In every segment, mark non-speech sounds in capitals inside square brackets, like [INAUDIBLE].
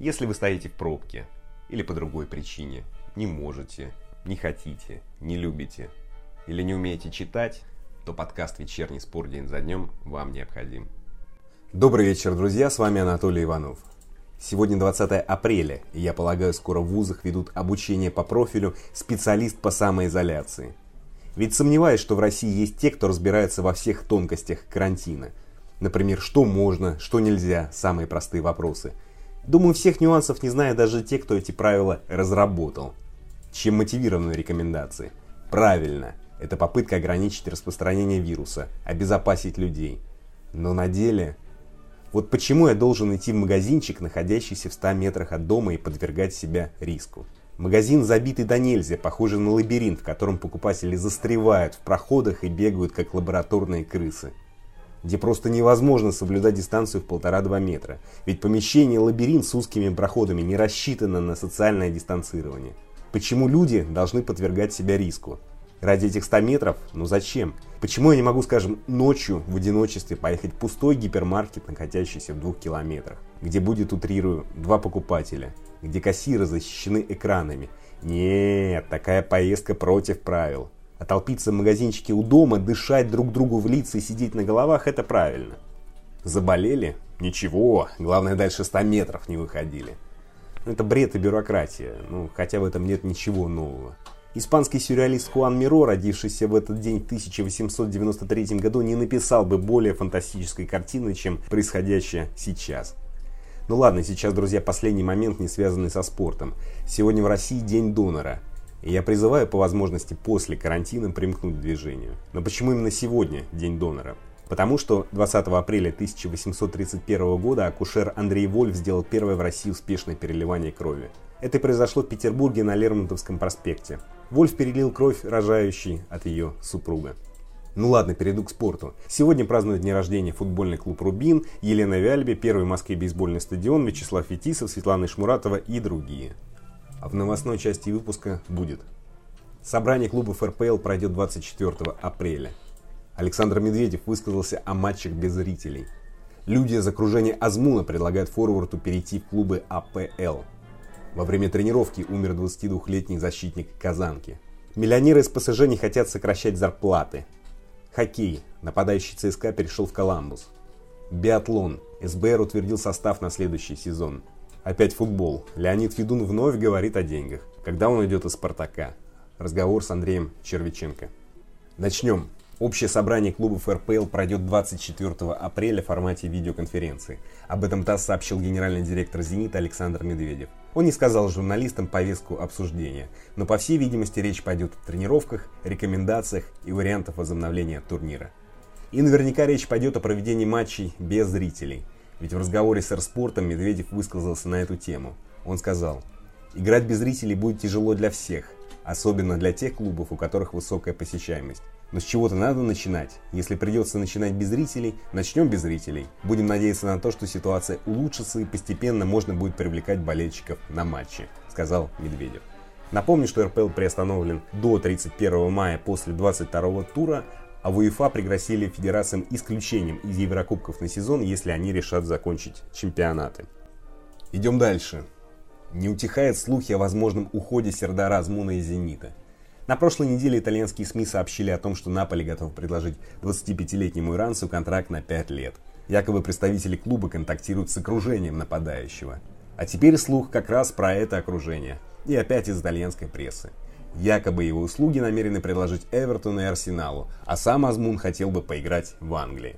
Если вы стоите в пробке или по другой причине, не можете, не хотите, не любите или не умеете читать, то подкаст «Вечерний спор день за днем» вам необходим. Добрый вечер, друзья, с вами Анатолий Иванов. Сегодня 20 апреля, и я полагаю, скоро в вузах ведут обучение по профилю специалист по самоизоляции. Ведь сомневаюсь, что в России есть те, кто разбирается во всех тонкостях карантина. Например, что можно, что нельзя, самые простые вопросы. Думаю, всех нюансов не знают даже те, кто эти правила разработал. Чем мотивированы рекомендации? Правильно, это попытка ограничить распространение вируса, обезопасить людей. Но на деле... Вот почему я должен идти в магазинчик, находящийся в 100 метрах от дома и подвергать себя риску? Магазин забитый до нельзя, похожий на лабиринт, в котором покупатели застревают в проходах и бегают, как лабораторные крысы. Где просто невозможно соблюдать дистанцию в полтора-два метра, ведь помещение лабиринт с узкими проходами не рассчитано на социальное дистанцирование. Почему люди должны подвергать себя риску? Ради этих 100 метров? Ну зачем? Почему я не могу, скажем, ночью в одиночестве поехать в пустой гипермаркет, находящийся в двух километрах, где будет, утрирую, два покупателя, где кассиры защищены экранами? Нет, такая поездка против правил. А толпиться в магазинчике у дома, дышать друг другу в лица и сидеть на головах – это правильно. Заболели? Ничего, главное дальше 100 метров не выходили. Это бред и бюрократия, ну хотя в этом нет ничего нового. Испанский сюрреалист Хуан Миро, родившийся в этот день в 1893 году, не написал бы более фантастической картины, чем происходящее сейчас. Ну ладно, сейчас, друзья, последний момент, не связанный со спортом. Сегодня в России День донора. И я призываю по возможности после карантина примкнуть к движению. Но почему именно сегодня День донора? Потому что 20 апреля 1831 года акушер Андрей Вольф сделал первое в России успешное переливание крови. Это произошло в Петербурге на Лермонтовском проспекте. Вольф перелил кровь рожающей от ее супруга. Ну ладно, перейду к спорту. Сегодня празднует день рождения футбольный клуб «Рубин», Елена Вяльби, первый в Москве бейсбольный стадион, Вячеслав Фетисов, Светлана Шмуратова и другие. А в новостной части выпуска будет. Собрание клубов РПЛ пройдет 24 апреля. Александр Медведев высказался о матчах без зрителей. Люди из окружения Азмуна предлагают форварду перейти в клубы АПЛ. Во время тренировки умер 22-летний защитник Казанки. Миллионеры из ПСЖ не хотят сокращать зарплаты. Хоккей. Нападающий ЦСКА перешел в Коламбус. Биатлон. СБР утвердил состав на следующий сезон. Опять футбол. Леонид Федун вновь говорит о деньгах. Когда он идет из «Спартака». Разговор с Андреем Червиченко. Начнем. Общее собрание клубов РПЛ пройдет 24 апреля в формате видеоконференции. Об этом ТАСС сообщил генеральный директор «Зенита» Александр Медведев. Он не сказал журналистам повестку обсуждения, но по всей видимости речь пойдет о тренировках, рекомендациях и вариантах возобновления турнира. И наверняка речь пойдет о проведении матчей без зрителей. Ведь в разговоре с Эрспортом Медведев высказался на эту тему. Он сказал, играть без зрителей будет тяжело для всех, особенно для тех клубов, у которых высокая посещаемость. Но с чего-то надо начинать. Если придется начинать без зрителей, начнем без зрителей. Будем надеяться на то, что ситуация улучшится и постепенно можно будет привлекать болельщиков на матчи, сказал Медведев. Напомню, что РПЛ приостановлен до 31 мая после 22 тура, а в УЕФА пригласили федерациям исключением из Еврокубков на сезон, если они решат закончить чемпионаты. Идем дальше. Не утихает слухи о возможном уходе Сердара Азмуна из «Зенита». На прошлой неделе итальянские СМИ сообщили о том, что Наполи готов предложить 25-летнему иранцу контракт на 5 лет. Якобы представители клуба контактируют с окружением нападающего. А теперь слух как раз про это окружение. И опять из итальянской прессы. Якобы его услуги намерены предложить Эвертону и Арсеналу, а сам Азмун хотел бы поиграть в Англии.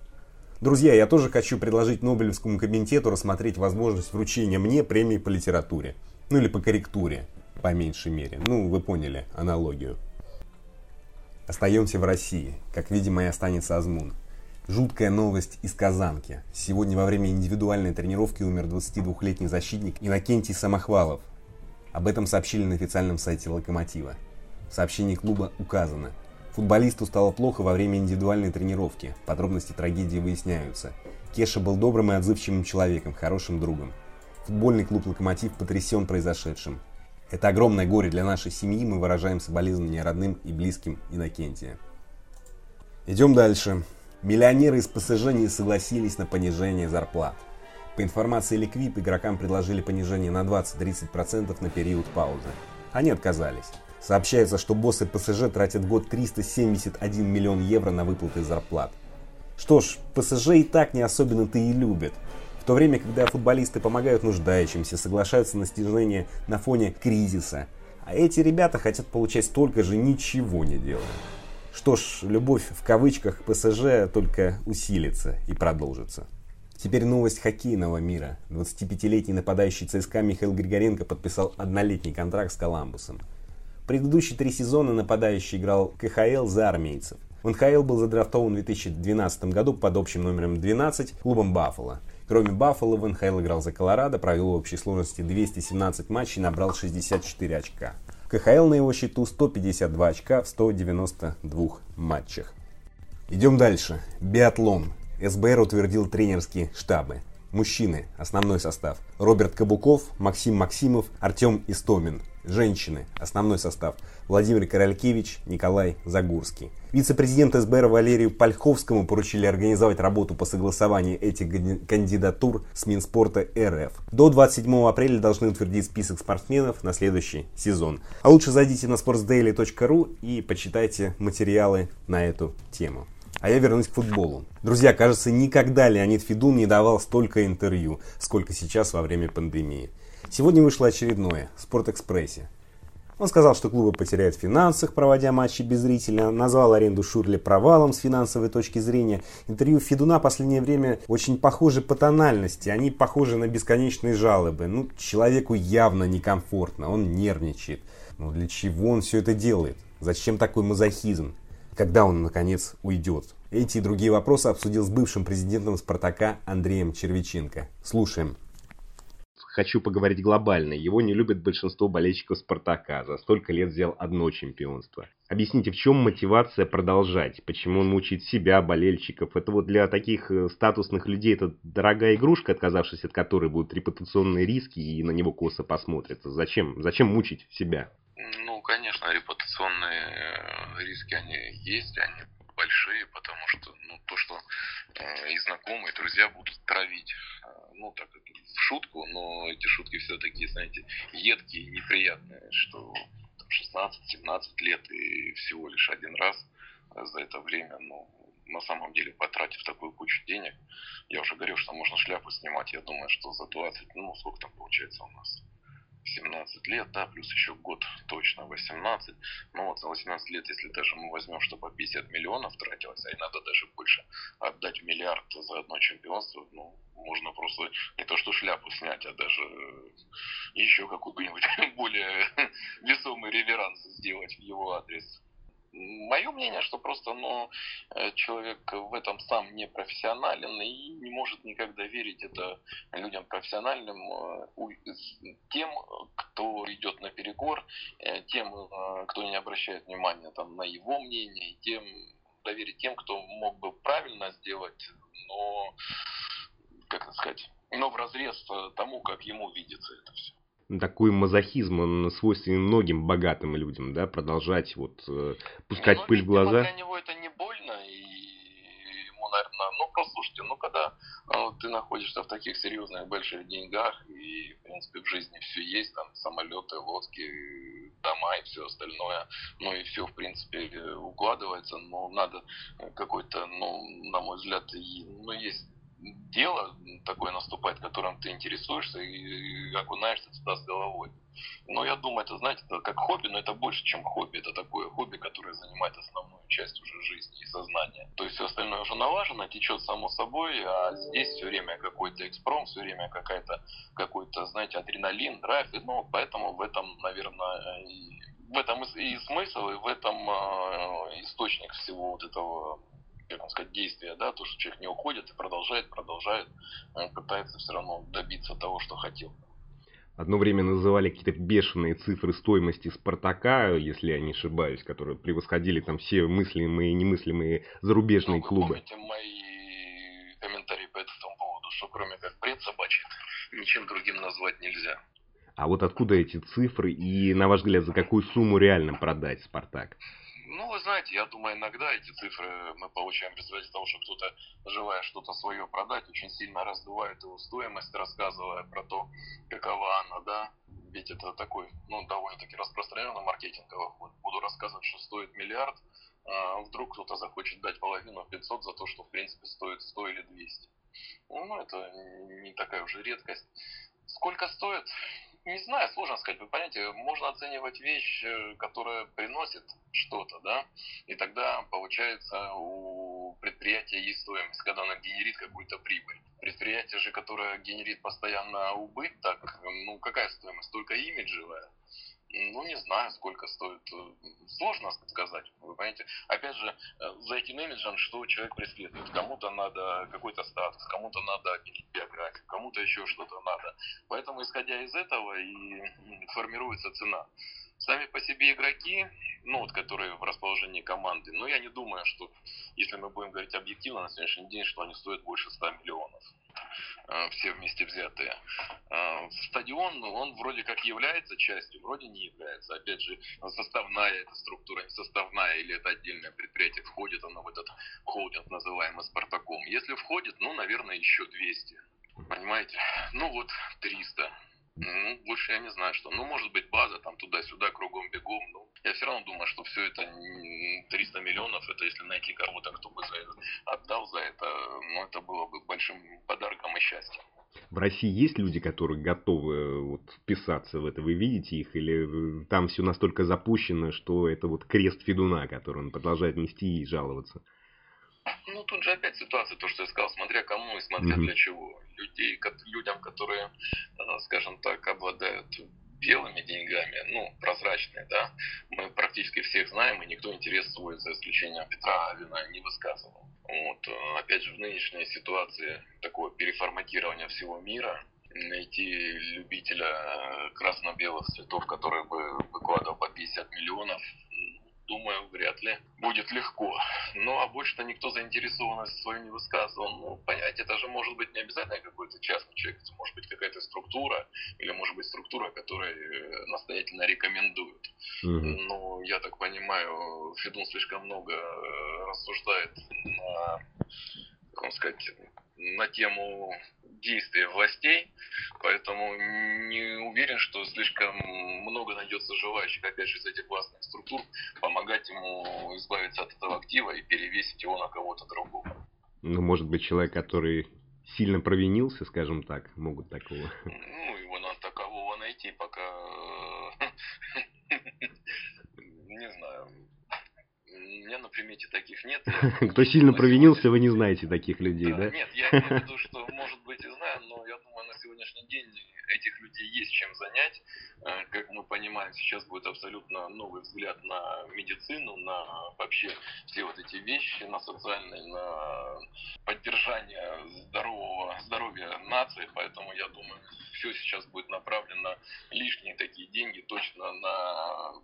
Друзья, я тоже хочу предложить Нобелевскому комитету рассмотреть возможность вручения мне премии по литературе. Ну или по корректуре по меньшей мере. Ну, вы поняли аналогию. Остаемся в России, как, видимо, и останется Азмун. Жуткая новость из Казанки. Сегодня во время индивидуальной тренировки умер 22-летний защитник Иннокентий Самохвалов. Об этом сообщили на официальном сайте «Локомотива». В сообщении клуба указано. Футболисту стало плохо во время индивидуальной тренировки. Подробности трагедии выясняются. Кеша был добрым и отзывчивым человеком, хорошим другом. Футбольный клуб «Локомотив» потрясен произошедшим. Это огромное горе для нашей семьи, мы выражаем соболезнования родным и близким Иннокентия. Идем дальше. Миллионеры из ПСЖ не согласились на понижение зарплат. По информации Ликвип, игрокам предложили понижение на 20-30% на период паузы. Они отказались. Сообщается, что боссы ПСЖ тратят год 371 миллион евро на выплаты зарплат. Что ж, ПСЖ и так не особенно-то и любят. В то время, когда футболисты помогают нуждающимся, соглашаются на снижение на фоне кризиса. А эти ребята хотят получать столько же, ничего не делая. Что ж, любовь в кавычках ПСЖ только усилится и продолжится. Теперь новость хоккейного мира. 25-летний нападающий ЦСКА Михаил Григоренко подписал однолетний контракт с Коламбусом. Предыдущие три сезона нападающий играл КХЛ за армейцев. В НХЛ был задрафтован в 2012 году под общим номером 12 клубом Баффало. Кроме Баффало, в НХЛ играл за Колорадо, провел в общей сложности 217 матчей и набрал 64 очка. В КХЛ на его счету 152 очка в 192 матчах. Идем дальше. Биатлон. СБР утвердил тренерские штабы. Мужчины. Основной состав. Роберт Кабуков, Максим Максимов, Артем Истомин. Женщины. Основной состав. Владимир Королькевич, Николай Загурский. Вице-президент СБР Валерию Польховскому поручили организовать работу по согласованию этих кандидатур с Минспорта РФ. До 27 апреля должны утвердить список спортсменов на следующий сезон. А лучше зайдите на sportsdaily.ru и почитайте материалы на эту тему. А я вернусь к футболу. Друзья, кажется, никогда Леонид Федун не давал столько интервью, сколько сейчас во время пандемии. Сегодня вышло очередное в «Спортэкспрессе». Он сказал, что клубы потеряют в финансах, проводя матчи без зрителя, назвал аренду Шурли провалом с финансовой точки зрения. Интервью Федуна в последнее время очень похожи по тональности, они похожи на бесконечные жалобы. Ну, человеку явно некомфортно, он нервничает. Но для чего он все это делает? Зачем такой мазохизм? Когда он, наконец, уйдет? Эти и другие вопросы обсудил с бывшим президентом «Спартака» Андреем Червиченко. Слушаем хочу поговорить глобально. Его не любит большинство болельщиков «Спартака». За столько лет взял одно чемпионство. Объясните, в чем мотивация продолжать? Почему он мучает себя, болельщиков? Это вот для таких э, статусных людей это дорогая игрушка, отказавшись от которой будут репутационные риски и на него косо посмотрятся. Зачем? Зачем мучить себя? Ну, конечно, репутационные э, риски, они есть, они большие, потому что ну, то, что э, и знакомые, и друзья будут травить, э, ну, так в шутку, но эти шутки все такие, знаете, едкие, неприятные, что 16-17 лет и всего лишь один раз за это время, ну, на самом деле, потратив такую кучу денег, я уже говорил, что можно шляпу снимать, я думаю, что за 20, ну, сколько там получается у нас, 17 лет, да, плюс еще год точно 18. Ну вот за 18 лет, если даже мы возьмем, что по 50 миллионов тратилось, а надо даже больше отдать миллиард за одно чемпионство, ну, можно просто не то что шляпу снять, а даже еще какой-нибудь [LAUGHS] более [LAUGHS] весомый реверанс сделать в его адрес. Мое мнение, что просто ну, э, человек в этом сам не профессионален и не может никогда верить это людям профессиональным, э, тем, кто идет наперекор, э, тем, кто не обращает внимания там, на его мнение, тем доверить тем, кто мог бы правильно сделать, но, как сказать, но в разрез тому, как ему видится это все такой мазохизм, он свойственен многим богатым людям, да, продолжать вот э, пускать ну, пыль в глаза. Для него это не больно, и ему, наверное, ну, послушайте, ну, когда ну, ты находишься в таких серьезных больших деньгах, и, в принципе, в жизни все есть, там, самолеты, лодки, дома и все остальное, ну, и все, в принципе, укладывается, но надо какой-то, ну, на мой взгляд, ну, есть дело такое наступает, которым ты интересуешься и окунаешься туда с головой. Но я думаю, это, знаете, это как хобби, но это больше, чем хобби. Это такое хобби, которое занимает основную часть уже жизни и сознания. То есть все остальное уже налажено, течет само собой, а здесь все время какой-то экспром, все время какая-то, какой-то, знаете, адреналин, драйв. Ну, поэтому в этом, наверное, и, в этом и смысл, и в этом э, источник всего вот этого как вам сказать, действия, да, то, что человек не уходит и продолжает, продолжает, он пытается все равно добиться того, что хотел. Одно время называли какие-то бешеные цифры стоимости Спартака, если я не ошибаюсь, которые превосходили там все мыслимые и немыслимые зарубежные ну, клубы. Помните мои комментарии по этому поводу, что кроме как бред собачий, ничем другим назвать нельзя. А вот откуда эти цифры и, на ваш взгляд, за какую сумму реально продать Спартак? Ну, вы знаете, я думаю, иногда эти цифры мы получаем в результате того, что кто-то, желая что-то свое продать, очень сильно раздувает его стоимость, рассказывая про то, какова она, да. Ведь это такой, ну, довольно-таки распространенный маркетинговый ход. Буду рассказывать, что стоит миллиард, а вдруг кто-то захочет дать половину 500 за то, что, в принципе, стоит 100 или 200. Ну, это не такая уже редкость. Сколько стоит? Не знаю, сложно сказать. Вы понимаете, можно оценивать вещь, э, которая приносит что-то, да, и тогда получается у предприятия есть стоимость, когда она генерит какую-то прибыль. Предприятие же, которое генерит постоянно убыток, ну какая стоимость? Только имиджевая. Ну, не знаю, сколько стоит. Сложно сказать. Вы понимаете? Опять же, э, за этим имиджем что человек преследует. Кому-то надо какой-то статус, кому-то надо биографию, кому-то еще что-то надо. Поэтому, исходя из этого, и формируется цена. Сами по себе игроки, ну вот, которые в расположении команды, но я не думаю, что, если мы будем говорить объективно на сегодняшний день, что они стоят больше 100 миллионов. Э, все вместе взятые. Э, стадион, ну, он вроде как является частью, вроде не является. Опять же, составная эта структура, не составная, или это отдельное предприятие, входит оно в этот холдинг, называемый Спартаком. Если входит, ну, наверное, еще 200. Понимаете? Ну вот 300. Ну, больше я не знаю, что. Ну, может быть, база там туда-сюда, кругом бегом. Ну, я все равно думаю, что все это 300 миллионов, это если найти кого-то, кто бы за это отдал за это, ну, это было бы большим подарком и счастьем. В России есть люди, которые готовы э, вот, вписаться в это? Вы видите их? Или э, там все настолько запущено, что это вот крест Федуна, который он продолжает нести и жаловаться? Ну, тут же опять ситуация, то, что я сказал, смотря кому и смотря mm-hmm. для чего. Людей, людям, которые, э, скажем так, обладают белыми деньгами, ну, прозрачные, да, мы практически всех знаем, и никто интерес свой, за исключением Петра Авина, не высказывал. Вот, э, опять же, в нынешней ситуации такого переформатирования всего мира, найти любителя э, красно-белых цветов, который бы выкладывал по 50 миллионов, думаю, вряд ли будет легко. Ну, а больше-то никто заинтересованность свою не высказывал. Ну, понять, это же может быть не обязательно какой-то частный человек, это может быть какая-то структура, или может быть структура, которая э, настоятельно рекомендует. Угу. Но, я так понимаю, Федун слишком много э, рассуждает на, как вам сказать, на тему действия властей, поэтому не что слишком много найдется желающих, опять же, из этих властных структур помогать ему избавиться от этого актива и перевесить его на кого-то другого. Ну, может быть, человек, который сильно провинился, скажем так, могут такого. Ну, его надо такового найти, пока [LAUGHS] не знаю. У меня на примете таких нет. [LAUGHS] Кто сильно провинился, вы не знаете таких людей, да? Нет, я имею в виду, что, может быть, и знаю, но я думаю, на сегодняшний день этих людей есть чем занять. Э, как мы понимаем, сейчас будет абсолютно новый взгляд на медицину, на вообще все вот эти вещи, на социальные, на поддержание здорового здоровья нации. Поэтому я думаю, все сейчас будет направлено лишние такие деньги точно на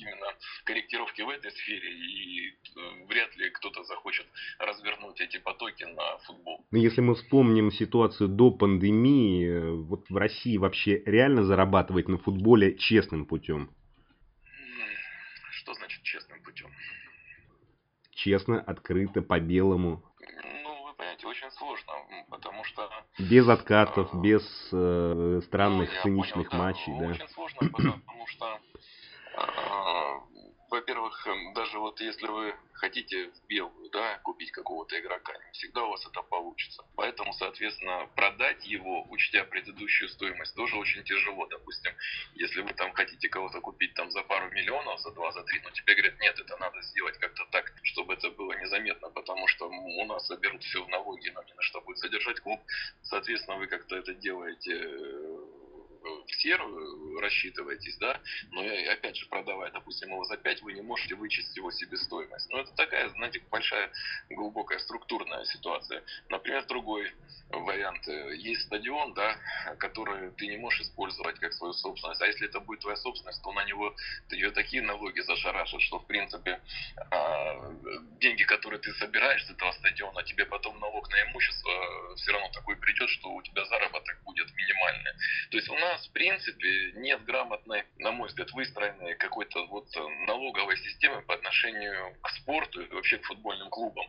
именно корректировки в этой сфере, и э, вряд ли кто-то захочет развернуть эти потоки на футбол. Ну, если мы вспомним ситуацию до пандемии, э, вот в России вообще реально зарабатывать на футболе честным путем? Что значит честным путем? Честно, открыто, по-белому. Ну, вы понимаете, очень сложно, потому что... Без откатов, а, без э, странных ну, циничных понял, матчей, да. Очень сложно, потому что во-первых, эм, даже вот если вы хотите в белую, да, купить какого-то игрока, не всегда у вас это получится. Поэтому, соответственно, продать его, учтя предыдущую стоимость, тоже очень тяжело. Допустим, если вы там хотите кого-то купить там за пару миллионов, за два, за три, но тебе говорят, нет, это надо сделать как-то так, чтобы это было незаметно, потому что у нас заберут все в налоги, нам не на что будет содержать клуб. Соответственно, вы как-то это делаете э, в серую рассчитываетесь, да, но опять же, продавая, допустим, его за 5, вы не можете вычесть его себестоимость. Но это такая, знаете, большая, глубокая структурная ситуация. Например, другой вариант. Есть стадион, да, который ты не можешь использовать как свою собственность. А если это будет твоя собственность, то на него ее такие налоги зашарашат, что, в принципе, а, деньги, которые ты собираешь с этого стадиона, тебе потом налог на имущество все равно такой придет, что у тебя заработок будет минимальный. То есть у нас, в принципе, нет грамотной, на мой взгляд, выстроенной какой-то вот налоговой системой по отношению к спорту и вообще к футбольным клубам.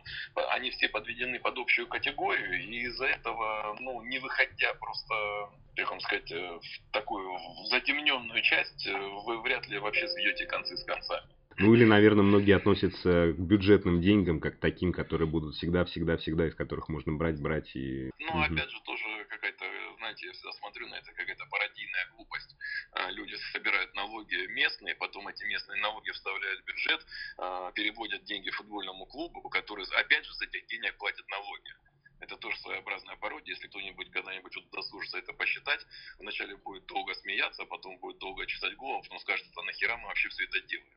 Они все подведены под общую категорию, и из-за этого, ну, не выходя просто, как вам сказать, в такую затемненную часть, вы вряд ли вообще сведете концы с концами. Ну или, наверное, многие относятся к бюджетным деньгам, как таким, которые будут всегда-всегда-всегда, из которых можно брать, брать и... Ну, угу. опять же, тоже какая-то, знаете, я всегда смотрю на это, какая-то пародийная глупость. А, люди собирают налоги местные, потом эти местные налоги вставляют в бюджет, а, переводят деньги футбольному клубу, который, опять же, за этих денег платит налоги. Это тоже своеобразная пародия. Если кто-нибудь когда-нибудь удосужится это посчитать, вначале будет долго смеяться, а потом будет долго чесать голову, потом скажет, а нахера мы вообще все это делаем.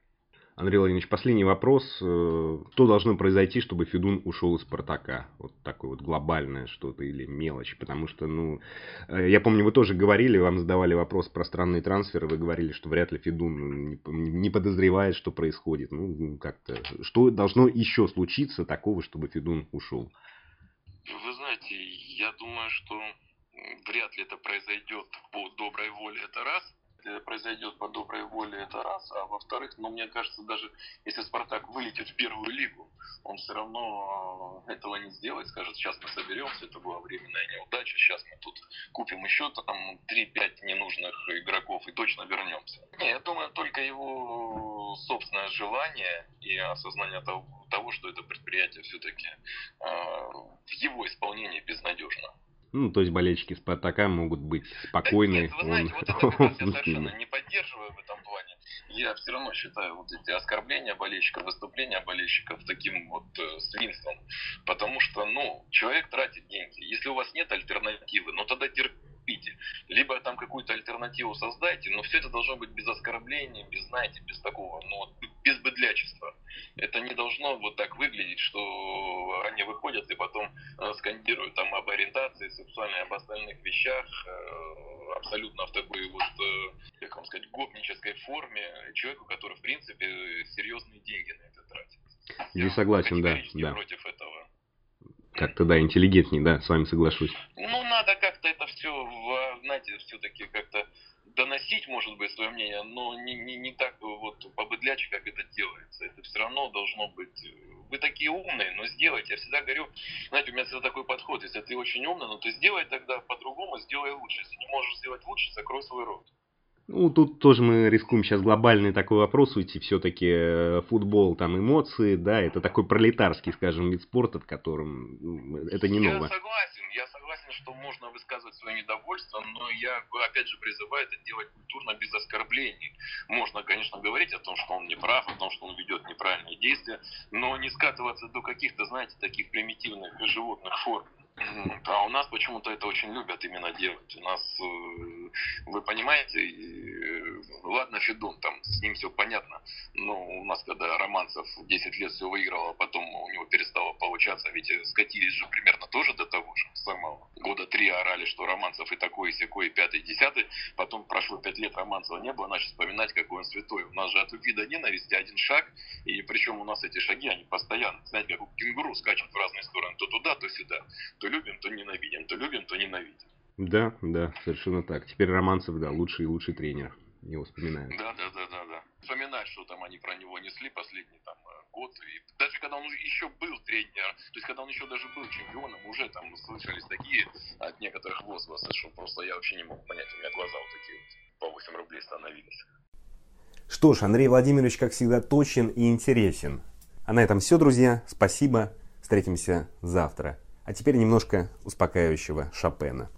Андрей Владимирович, последний вопрос. Э, что должно произойти, чтобы Федун ушел из Спартака? Вот такое вот глобальное что-то или мелочь. Потому что, ну, э, я помню, вы тоже говорили, вам задавали вопрос про странные трансферы, вы говорили, что вряд ли Федун не подозревает, что происходит. Ну, как-то, что должно еще случиться такого, чтобы Федун ушел? Вы знаете, я думаю, что вряд ли это произойдет по доброй воле, это раз произойдет по доброй воле, это раз. А во-вторых, ну, мне кажется, даже если Спартак вылетит в первую лигу, он все равно э, этого не сделает, скажет, сейчас мы соберемся, это была временная неудача, сейчас мы тут купим еще там 3-5 ненужных игроков и точно вернемся. Не, я думаю, только его собственное желание и осознание того, того что это предприятие все-таки э, в его исполнении безнадежно. Ну, то есть болельщики Спартака могут быть спокойны. Да нет, вы знаете, он, вот [LAUGHS] это я совершенно не поддерживаю в этом плане. Я все равно считаю вот эти оскорбления болельщиков, выступления болельщиков таким вот э, свинством. Потому что, ну, человек тратит деньги. Если у вас нет альтернативы, ну тогда терпите. Либо там какую-то альтернативу создайте, но все это должно быть без оскорблений, без, знаете, без такого, ну, не должно вот так выглядеть, что они выходят и потом э, скандируют там об ориентации сексуальной, об остальных вещах, э, абсолютно в такой вот, э, как вам сказать, гопнической форме человеку, который, в принципе, серьезные деньги на это тратит. Не согласен, да. да. против этого. Как-то, да, интеллигентней, да, с вами соглашусь. Ну, надо как-то это все, знаете, все-таки как-то доносить, может быть, свое мнение, но не, не, не так вот побыдляче, как это делается. Это все равно должно быть... Вы такие умные, но сделайте. Я всегда говорю, знаете, у меня всегда такой подход. Если ты очень умный, ну ты сделай тогда по-другому, сделай лучше. Если не можешь сделать лучше, закрой свой рот. Ну, тут тоже мы рискуем сейчас глобальный такой вопрос уйти. Все-таки э, футбол, там эмоции, да, это такой пролетарский, скажем, вид спорта, в котором ну, это не новое. Я согласен, я что можно высказывать свое недовольство, но я, опять же, призываю это делать культурно, без оскорблений. Можно, конечно, говорить о том, что он не прав, о том, что он ведет неправильные действия, но не скатываться до каких-то, знаете, таких примитивных животных форм. А у нас почему-то это очень любят именно делать. У нас, э, вы понимаете, э, ладно, Федун, там с ним все понятно, но у нас, когда Романцев 10 лет все выиграл, а потом у него перестало получаться, ведь скатились же примерно тоже до того же самого. Года три орали, что Романцев и такой, и секой, и пятый, и десятый. Потом прошло пять лет, Романцева не было, начали вспоминать, какой он святой. У нас же от любви до ненависти один шаг, и причем у нас эти шаги, они постоянно, знаете, как у кенгуру скачут в разные стороны, то туда, то сюда то любим, то ненавидим, то любим, то ненавидим. Да, да, совершенно так. Теперь Романцев, да, лучший и лучший тренер. Его вспоминают. Да, да, да, да, да. Вспоминать, что там они про него несли последний там э, год. И даже когда он еще был тренер, то есть когда он еще даже был чемпионом, уже там слышались такие от некоторых возгласы, что просто я вообще не мог понять, у меня глаза вот такие вот по 8 рублей становились. Что ж, Андрей Владимирович, как всегда, точен и интересен. А на этом все, друзья. Спасибо. Встретимся завтра. А теперь немножко успокаивающего Шопена.